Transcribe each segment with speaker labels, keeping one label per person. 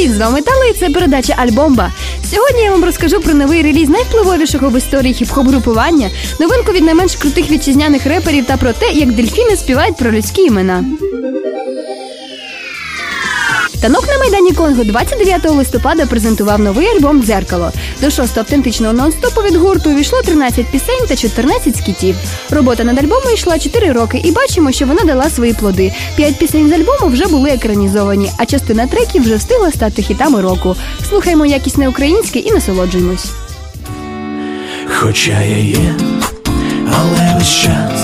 Speaker 1: Привіт, з вами Тала і це передача Альбомба. Сьогодні я вам розкажу про новий реліз найвпливовішого в історії хіп-хоп групування, новинку від найменш крутих вітчизняних реперів та про те, як дельфіни співають про людські імена. Танок на майдані Конго 29 листопада презентував новий альбом Дзеркало. До шостого автентичного нон-стопу від гурту увійшло 13 пісень та 14 скітів. Робота над альбомом йшла 4 роки, і бачимо, що вона дала свої плоди. П'ять пісень з альбому вже були екранізовані, а частина треків вже встигла стати хітами року. Слухаймо якісне українське і насолоджуємось.
Speaker 2: Хоча я є, але весь час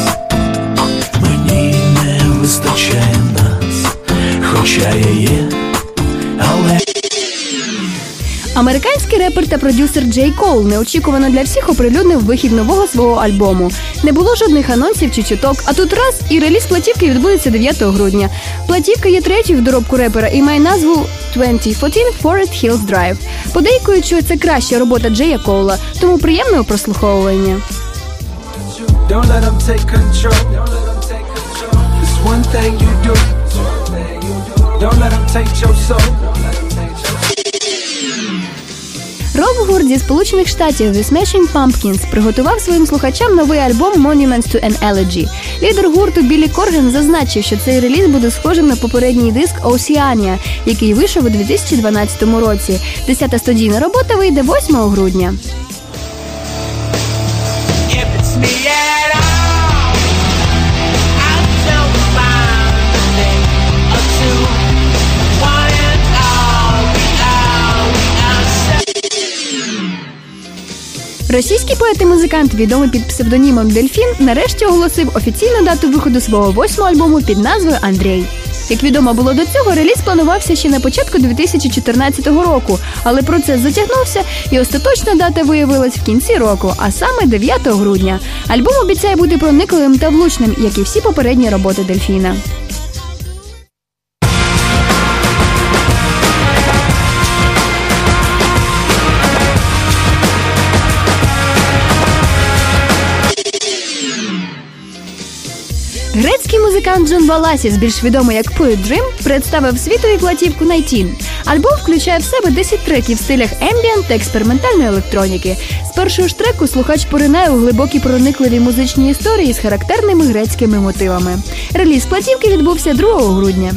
Speaker 1: Американський репер та продюсер Джей Кол неочікувано для всіх оприлюднив вихід нового свого альбому. Не було жодних анонсів чи чуток, а тут раз і реліз платівки відбудеться 9 грудня. Платівка є третьою в доробку репера і має назву 2014 Forest Hills Drive. Подейкують, що це краща робота Джея Коула, тому приємного прослуховування.
Speaker 2: Don't let them take your soul.
Speaker 1: Рок-гурт зі Сполучених Штатів The Smashing Pumpkins приготував своїм слухачам новий альбом Monuments to an Elegy. Лідер гурту Білі Корген зазначив, що цей реліз буде схожим на попередній диск Oceania, який вийшов у 2012 році. Десята студійна робота вийде 8 грудня. Російський поет і музикант, відомий під псевдонімом Дельфін, нарешті оголосив офіційну дату виходу свого восьмого альбому під назвою Андрей. Як відомо було до цього, реліз планувався ще на початку 2014 року, але процес затягнувся, і остаточна дата виявилась в кінці року, а саме 9 грудня. Альбом обіцяє бути проникливим та влучним, як і всі попередні роботи Дельфіна. Грецький музикант Джон Валасіс, більш відомий як Poordream, представив світові платівку Найтін. Альбом включає в себе 10 треків в стилях ембієнт та експериментальної електроніки. З першого ж треку слухач поринає у глибокі проникливі музичні історії з характерними грецькими мотивами. Реліз платівки відбувся 2 грудня.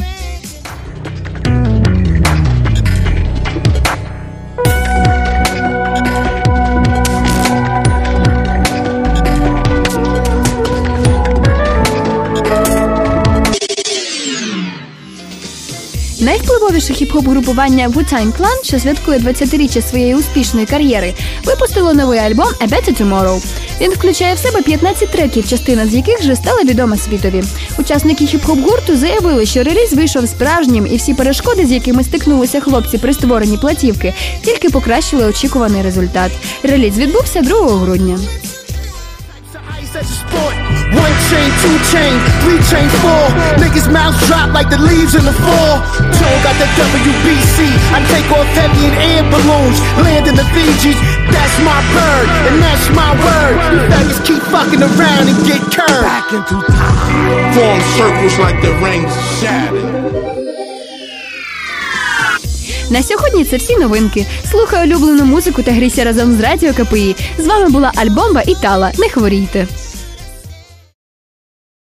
Speaker 1: Найвпливовіше хіп-хоп групування Wu-Tang Clan, що святкує 20-річчя своєї успішної кар'єри, випустило новий альбом A Better Tomorrow. Він включає в себе 15 треків, частина з яких вже стала відома світові. Учасники хіп-хоп гурту заявили, що реліз вийшов справжнім, і всі перешкоди, з якими стикнулися хлопці при створенні платівки, тільки покращили очікуваний результат. Реліз відбувся 2 грудня.
Speaker 3: Chain, two chain, three chain, four. Niggas' mouths drop like the leaves in the fall. Joe got the WBC. I take off heavy in air balloons. Land in the Fijis. That's my bird, and that's my word. You faggots keep fucking around and get curved. Back into time.
Speaker 4: form circles like the rings Saturn.
Speaker 1: На сьогодні це всі новинки. Слухай улюблену музику та грійся разом з радіо КПІ. З вами була Альбомба і Тала. Не хворійте.